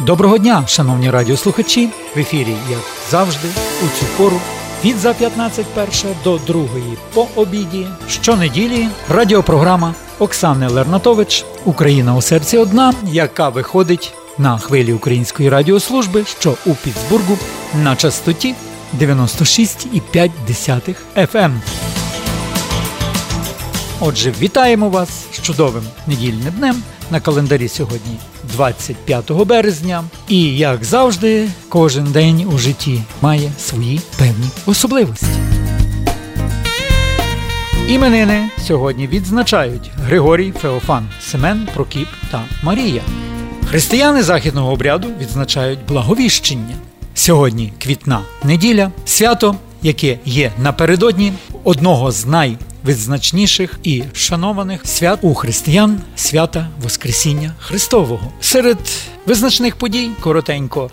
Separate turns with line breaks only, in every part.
Доброго дня, шановні радіослухачі! В ефірі, як завжди, у цю пору від за 15 перша до другої по обіді щонеділі радіопрограма Оксани Лернатович Україна у серці одна, яка виходить на хвилі Української радіослужби, що у Пітсбургу на частоті 96,5 FM. Отже, вітаємо вас з чудовим недільним днем. На календарі сьогодні 25 березня. І, як завжди, кожен день у житті має свої певні особливості. Іменини сьогодні відзначають Григорій Феофан, Семен Прокіп та Марія. Християни західного обряду відзначають благовіщення. Сьогодні квітна неділя, свято, яке є напередодні одного з най відзначніших і шанованих свят у християн свята Воскресіння Христового. Серед визначних подій коротенько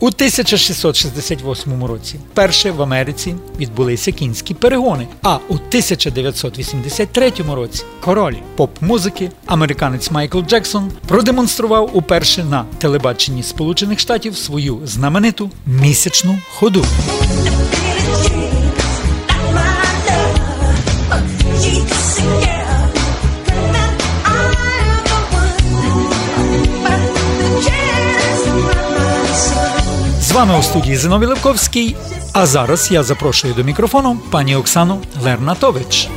у 1668 році вперше в Америці відбулися кінські перегони. А у 1983 році король поп-музики, американець Майкл Джексон, продемонстрував уперше на телебаченні Сполучених Штатів свою знамениту місячну ходу. Вами у студії Зиновій Левковський. А зараз я запрошую до мікрофону пані Оксану Лернатович.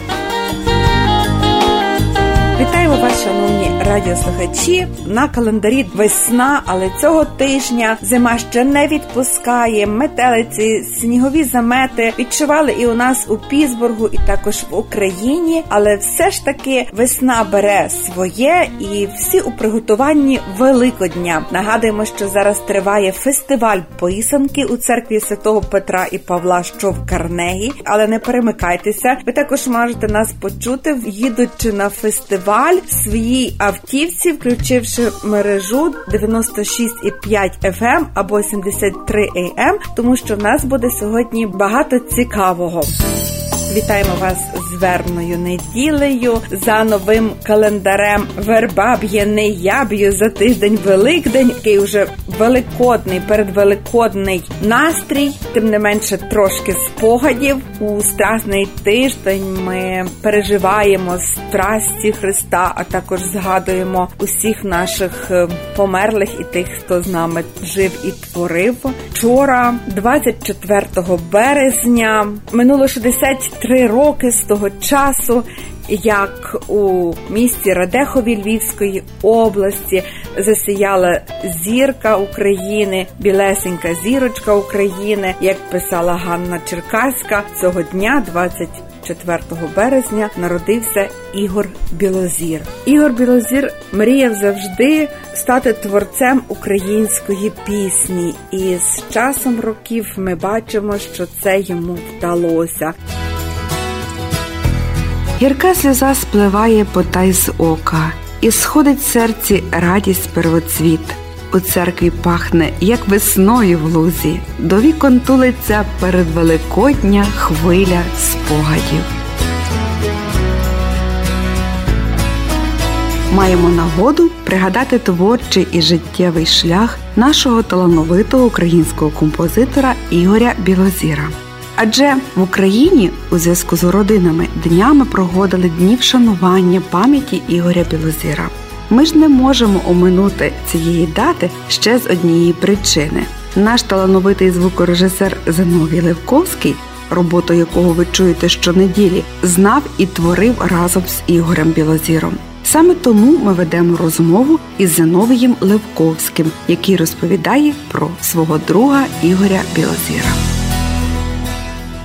Вітаємо вас, шановні радіослухачі. На календарі весна, але цього тижня зима ще не відпускає. Метелиці, снігові замети відчували і у нас у Пісбургу, і також в Україні. Але все ж таки весна бере своє, і всі у приготуванні Великодня. Нагадуємо, що зараз триває фестиваль писанки у церкві святого Петра і Павла, що в Карнегі. Але не перемикайтеся. Ви також можете нас почути, їдучи на фестиваль своїй автівці, включивши мережу 96,5 FM або 73 AM, тому що в нас буде сьогодні багато цікавого. Вітаємо вас з вербною неділею за новим календарем. Верба б'є не я б'ю за тиждень Великдень, який вже великодний, передвеликодний настрій. Тим не менше, трошки спогадів у страсний тиждень. Ми переживаємо страсті Христа, а також згадуємо усіх наших е, померлих і тих, хто з нами жив і творив. Вчора, 24 березня, минуло 63 три роки з того часу, як у місті Радехові Львівської області засіяла зірка України, білесенька зірочка України, як писала Ганна Черкаська цього дня, 20 4 березня народився Ігор Білозір. Ігор Білозір мріяв завжди стати творцем української пісні, і з часом років ми бачимо, що це йому вдалося.
Гірка сльоза спливає потай з ока, і сходить в серці радість первоцвіт. У церкві пахне, як весною в лузі, до вікон тулиться перед Великодня хвиля спогадів. Маємо нагоду пригадати творчий і життєвий шлях нашого талановитого українського композитора Ігоря Білозіра. Адже в Україні у зв'язку з родинами днями проводили дні вшанування пам'яті Ігоря Білозіра. Ми ж не можемо оминути цієї дати ще з однієї причини. Наш талановитий звукорежисер Зиновій Левковський, роботу якого ви чуєте щонеділі, знав і творив разом з Ігорем Білозіром. Саме тому ми ведемо розмову із Зиновієм Левковським, який розповідає про свого друга Ігоря Білозіра.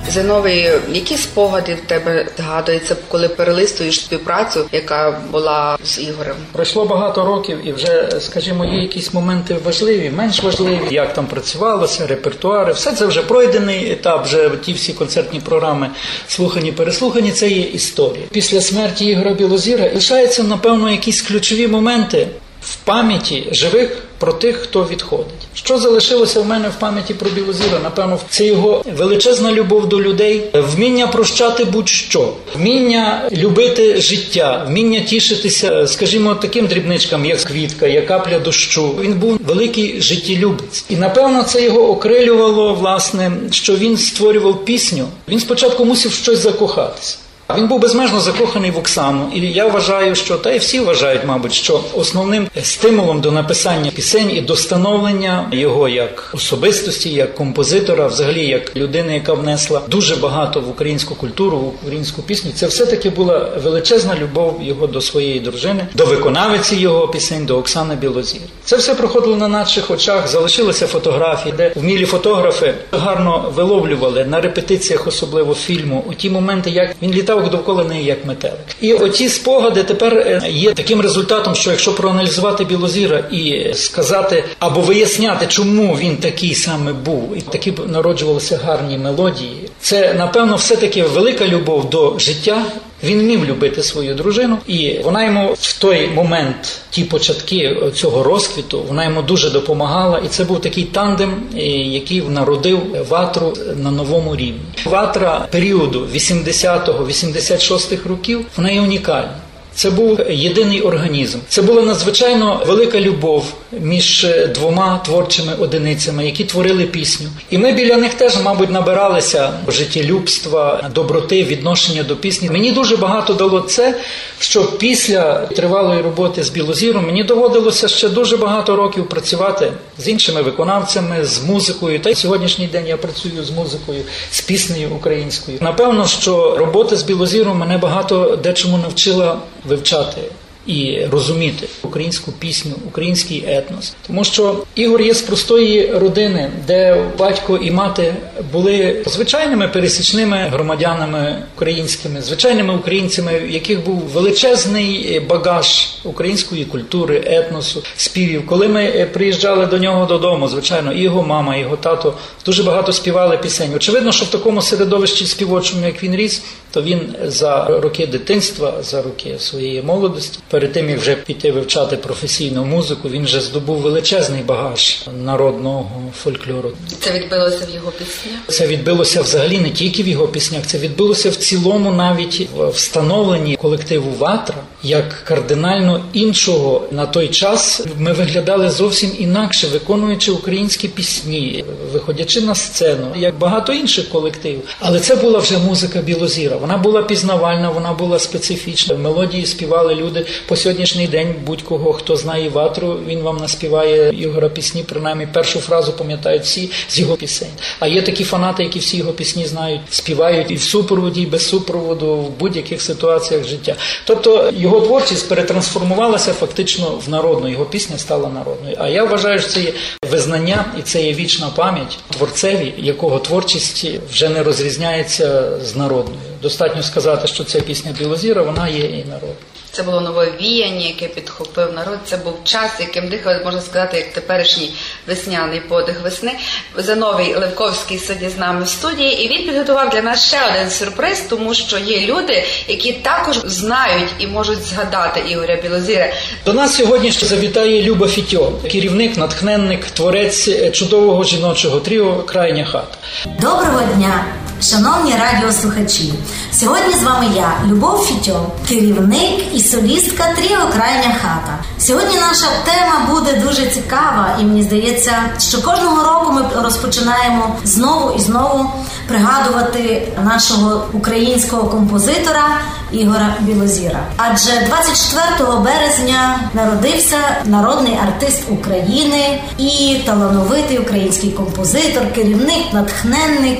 Зиновий, які спогади в тебе згадуються, коли перелистуєш співпрацю, яка була з Ігорем?
Пройшло багато років, і вже, скажімо, є якісь моменти важливі, менш важливі, як там працювалося, репертуари. Все це вже пройдений етап. Вже ті всі концертні програми слухані, переслухані. Це є історія. Після смерті Ігора Білозіра лишаються, напевно, якісь ключові моменти в пам'яті живих про тих, хто відходить. Що залишилося в мене в пам'яті про Білозіра? Напевно, це його величезна любов до людей, вміння прощати будь-що, вміння любити життя, вміння тішитися, скажімо, таким дрібничкам, як квітка, як капля дощу. Він був великий життєлюбець, і напевно це його окрилювало, власне, що він створював пісню. Він спочатку мусив щось закохатися. Він був безмежно закоханий в Оксану, і я вважаю, що та й всі вважають, мабуть, що основним стимулом до написання пісень і до становлення його як особистості, як композитора, взагалі як людини, яка внесла дуже багато в українську культуру, в українську пісню, це все таки була величезна любов його до своєї дружини, до виконавиці його пісень, до Оксани Білозір. Це все проходило на наших очах. Залишилися фотографії, де вмілі фотографи гарно виловлювали на репетиціях, особливо фільму, у ті моменти, як він літав метелик довкола неї як метелик. І оці спогади тепер е, є таким результатом, що якщо проаналізувати Білозіра і сказати або виясняти, чому він такий саме був, і такі народжувалися гарні мелодії, це напевно все таки велика любов до життя. Він вмів любити свою дружину, і вона йому в той момент, ті початки цього розквіту, вона йому дуже допомагала. І це був такий тандем, е, який народив ватру на новому рівні. Ватра періоду 80-86 років вона є унікальна. Це був єдиний організм. Це була надзвичайно велика любов між двома творчими одиницями, які творили пісню. І ми біля них теж, мабуть, набиралися життєлюбства, доброти, відношення до пісні. Мені дуже багато дало це, що після тривалої роботи з Білозіром мені доводилося ще дуже багато років працювати з іншими виконавцями, з музикою. Та й сьогоднішній день я працюю з музикою, з піснею українською. Напевно, що робота з Білозіром мене багато дечому навчила вивчати і розуміти українську пісню, український етнос, тому що Ігор є з простої родини, де батько і мати були звичайними пересічними громадянами українськими, звичайними українцями, в яких був величезний багаж української культури, етносу, співів. Коли ми приїжджали до нього додому, звичайно, і його мама, його тато дуже багато співали пісень. Очевидно, що в такому середовищі співочому, як він ріс, то він за роки дитинства, за роки своєї молодості перед тим як вже піти вивчати професійну музику, він вже здобув величезний багаж народного фольклору.
Це відбилося в його піснях?
Це відбилося взагалі не тільки в його піснях, це відбилося в цілому, навіть в встановленні колективу Ватра як кардинально іншого на той час. Ми виглядали зовсім інакше, виконуючи українські пісні, виходячи на сцену, як багато інших колективів. Але це була вже музика Білозіра. Вона була пізнавальна, вона була специфічна. Мелодії співали люди по сьогоднішній день будь-кого, хто знає ватру, він вам наспіває Ігора пісні. Принаймні першу фразу пам'ятають всі з його пісень. А є такі фанати, які всі його пісні знають, співають і в супроводі, і без супроводу в будь-яких ситуаціях життя. Тобто його творчість перетрансформувалася фактично в народну. Його пісня стала народною. А я вважаю, що це є визнання і це є вічна пам'ять творцеві, якого творчість вже не розрізняється з народною. Достатньо сказати, що ця пісня Білозіра, вона є і народною.
Це було нове віяння, яке підхопив народ. Це був час, яким дихали, можна сказати, як теперішній весняний подих весни. Зановій Левковський сидить з нами в студії, і він підготував для нас ще один сюрприз, тому що є люди, які також знають і можуть згадати Ігоря Білозіра.
До нас сьогодні ще завітає Люба Фітьо, керівник, натхненник, творець чудового жіночого тріо Крайня хата.
Доброго дня! Шановні радіослухачі, сьогодні з вами я, Любов Фітьо, керівник і солістка Тріо Крайня хата. Сьогодні наша тема буде дуже цікава, і мені здається, що кожного року ми розпочинаємо знову і знову пригадувати нашого українського композитора Ігора Білозіра. Адже 24 березня народився народний артист України і талановитий український композитор, керівник, натхненник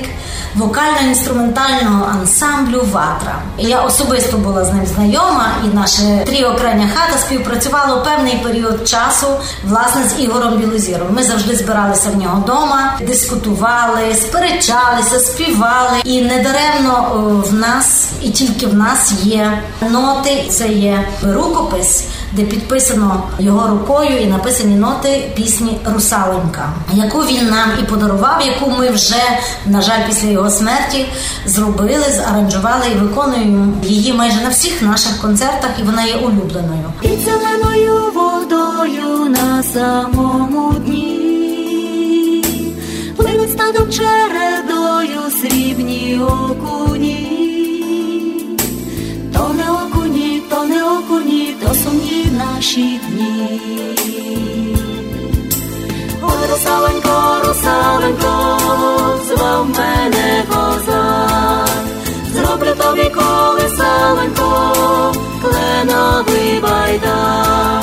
вокально-інструментального ансамблю Ватра. Я особисто була з ним знайома, і наше тріо крайня хата співпрацювало певний період часу власне з Ігорем Білозіром. Ми завжди збиралися в нього вдома, дискутували, сперечалися, співали. І недаремно в нас, і тільки в нас є ноти. Це є рукопис де підписано його рукою і написані ноти пісні Русаленька, яку він нам і подарував, яку ми вже, на жаль, після його смерті зробили, зааранжували і виконуємо її майже на всіх наших концертах, і вона є улюбленою.
Під зеленою водою на самому дні Плинуть стадом чередою срібні окуні, то не окуні, то не окуні, то сумні наші дні. Ой, русаленько, русаленько, звав мене козак, зроблю тобі колесаленько, кленовий байда,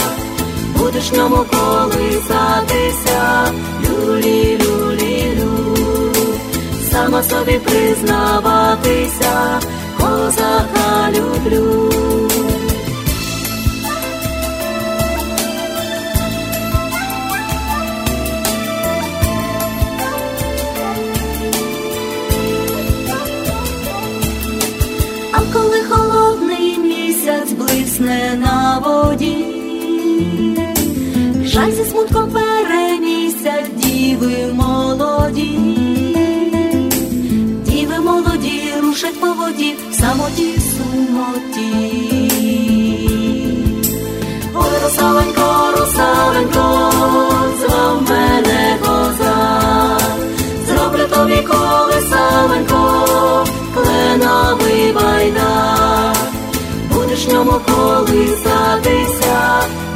будеш ньому колисатися, люлі, люлі, лю, сама собі признаватися, молоді по воді в самоті сумоті. Ой, русаленько, русаленько, звав мене козак, зроблю тобі колесаленько, кленовий байдар, будеш ньому колисатися,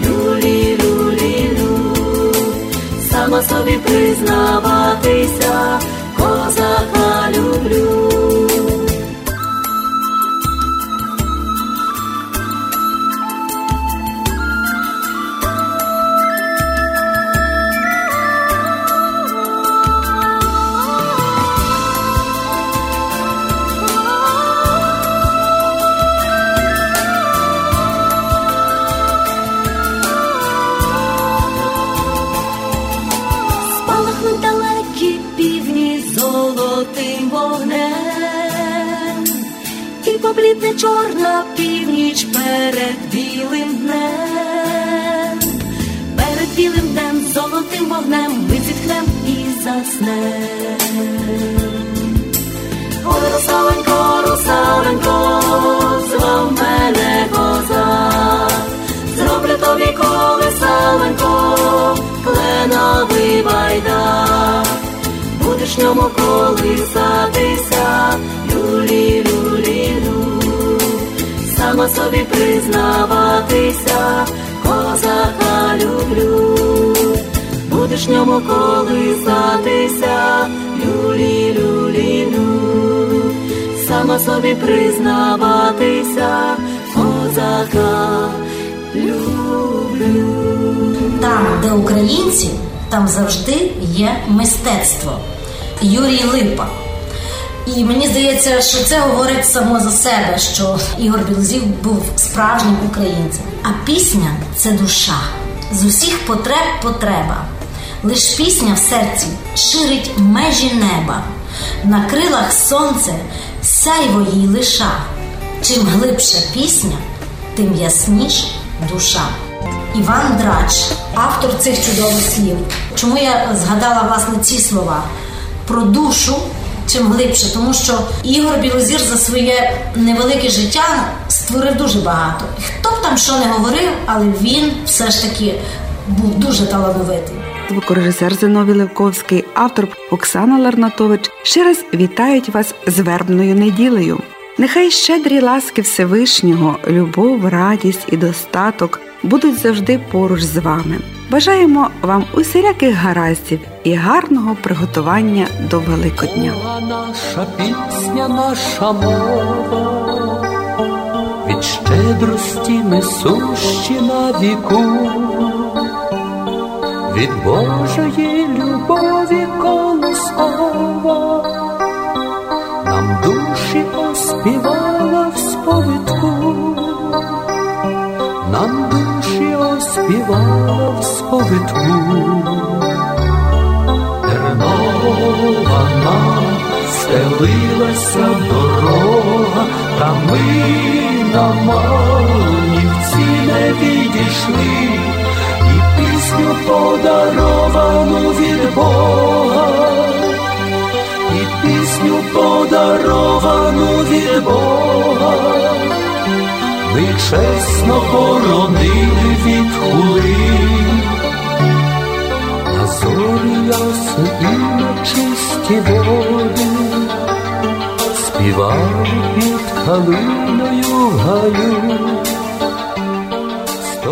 люлі, люлі, лю, сама собі признаватися, і поблідне чорна північ перед білим днем, перед білим днем золотим вогнем ми зітхнем і заснем. Ой, русаленько, русаленько, звав мене козак, зроблю тобі колесаленько, кленовий байдар, будеш ньому колисатися, собі признаватися, козака люблю, будеш ньому колисатися, люлі, люлі, лю, сама собі признаватися, козака люблю.
Там, де українці, там завжди є мистецтво. Юрій Липа. І мені здається, що це говорить само за себе, що Ігор Білозів був справжнім українцем. А пісня це душа. З усіх потреб потреба. Лиш пісня в серці ширить межі неба. На крилах сонце сяйво їй лиша. Чим глибша пісня, тим ясніш душа. Іван Драч, автор цих чудових слів. Чому я згадала власне ці слова? Про душу чим глибше, тому що Ігор Білозір за своє невелике життя створив дуже багато. Хто б там що не говорив, але він все ж таки був дуже талановитий.
Звукорежисер Зиновій Левковський, автор Оксана Ларнатович ще раз вітають вас з вербною неділею. Нехай щедрі ласки Всевишнього, любов, радість і достаток будуть завжди поруч з вами. Бажаємо вам усіляких гараздів і гарного приготування до Великодня.
Мова наша пісня, наша мова, від щедрості несущі на віку, від Божої любові колискова, нам душі оспівала в сповідку, нам душі оспівала в сповідку. Тернована стелилася дорога, та ми на Малинівці не відійшли, і пісню подаровану від Бога, і пісню подаровану від Бога, ми чесно боронили від хули. На зорі ясні і на чисті води, співав під калиною в гаю, з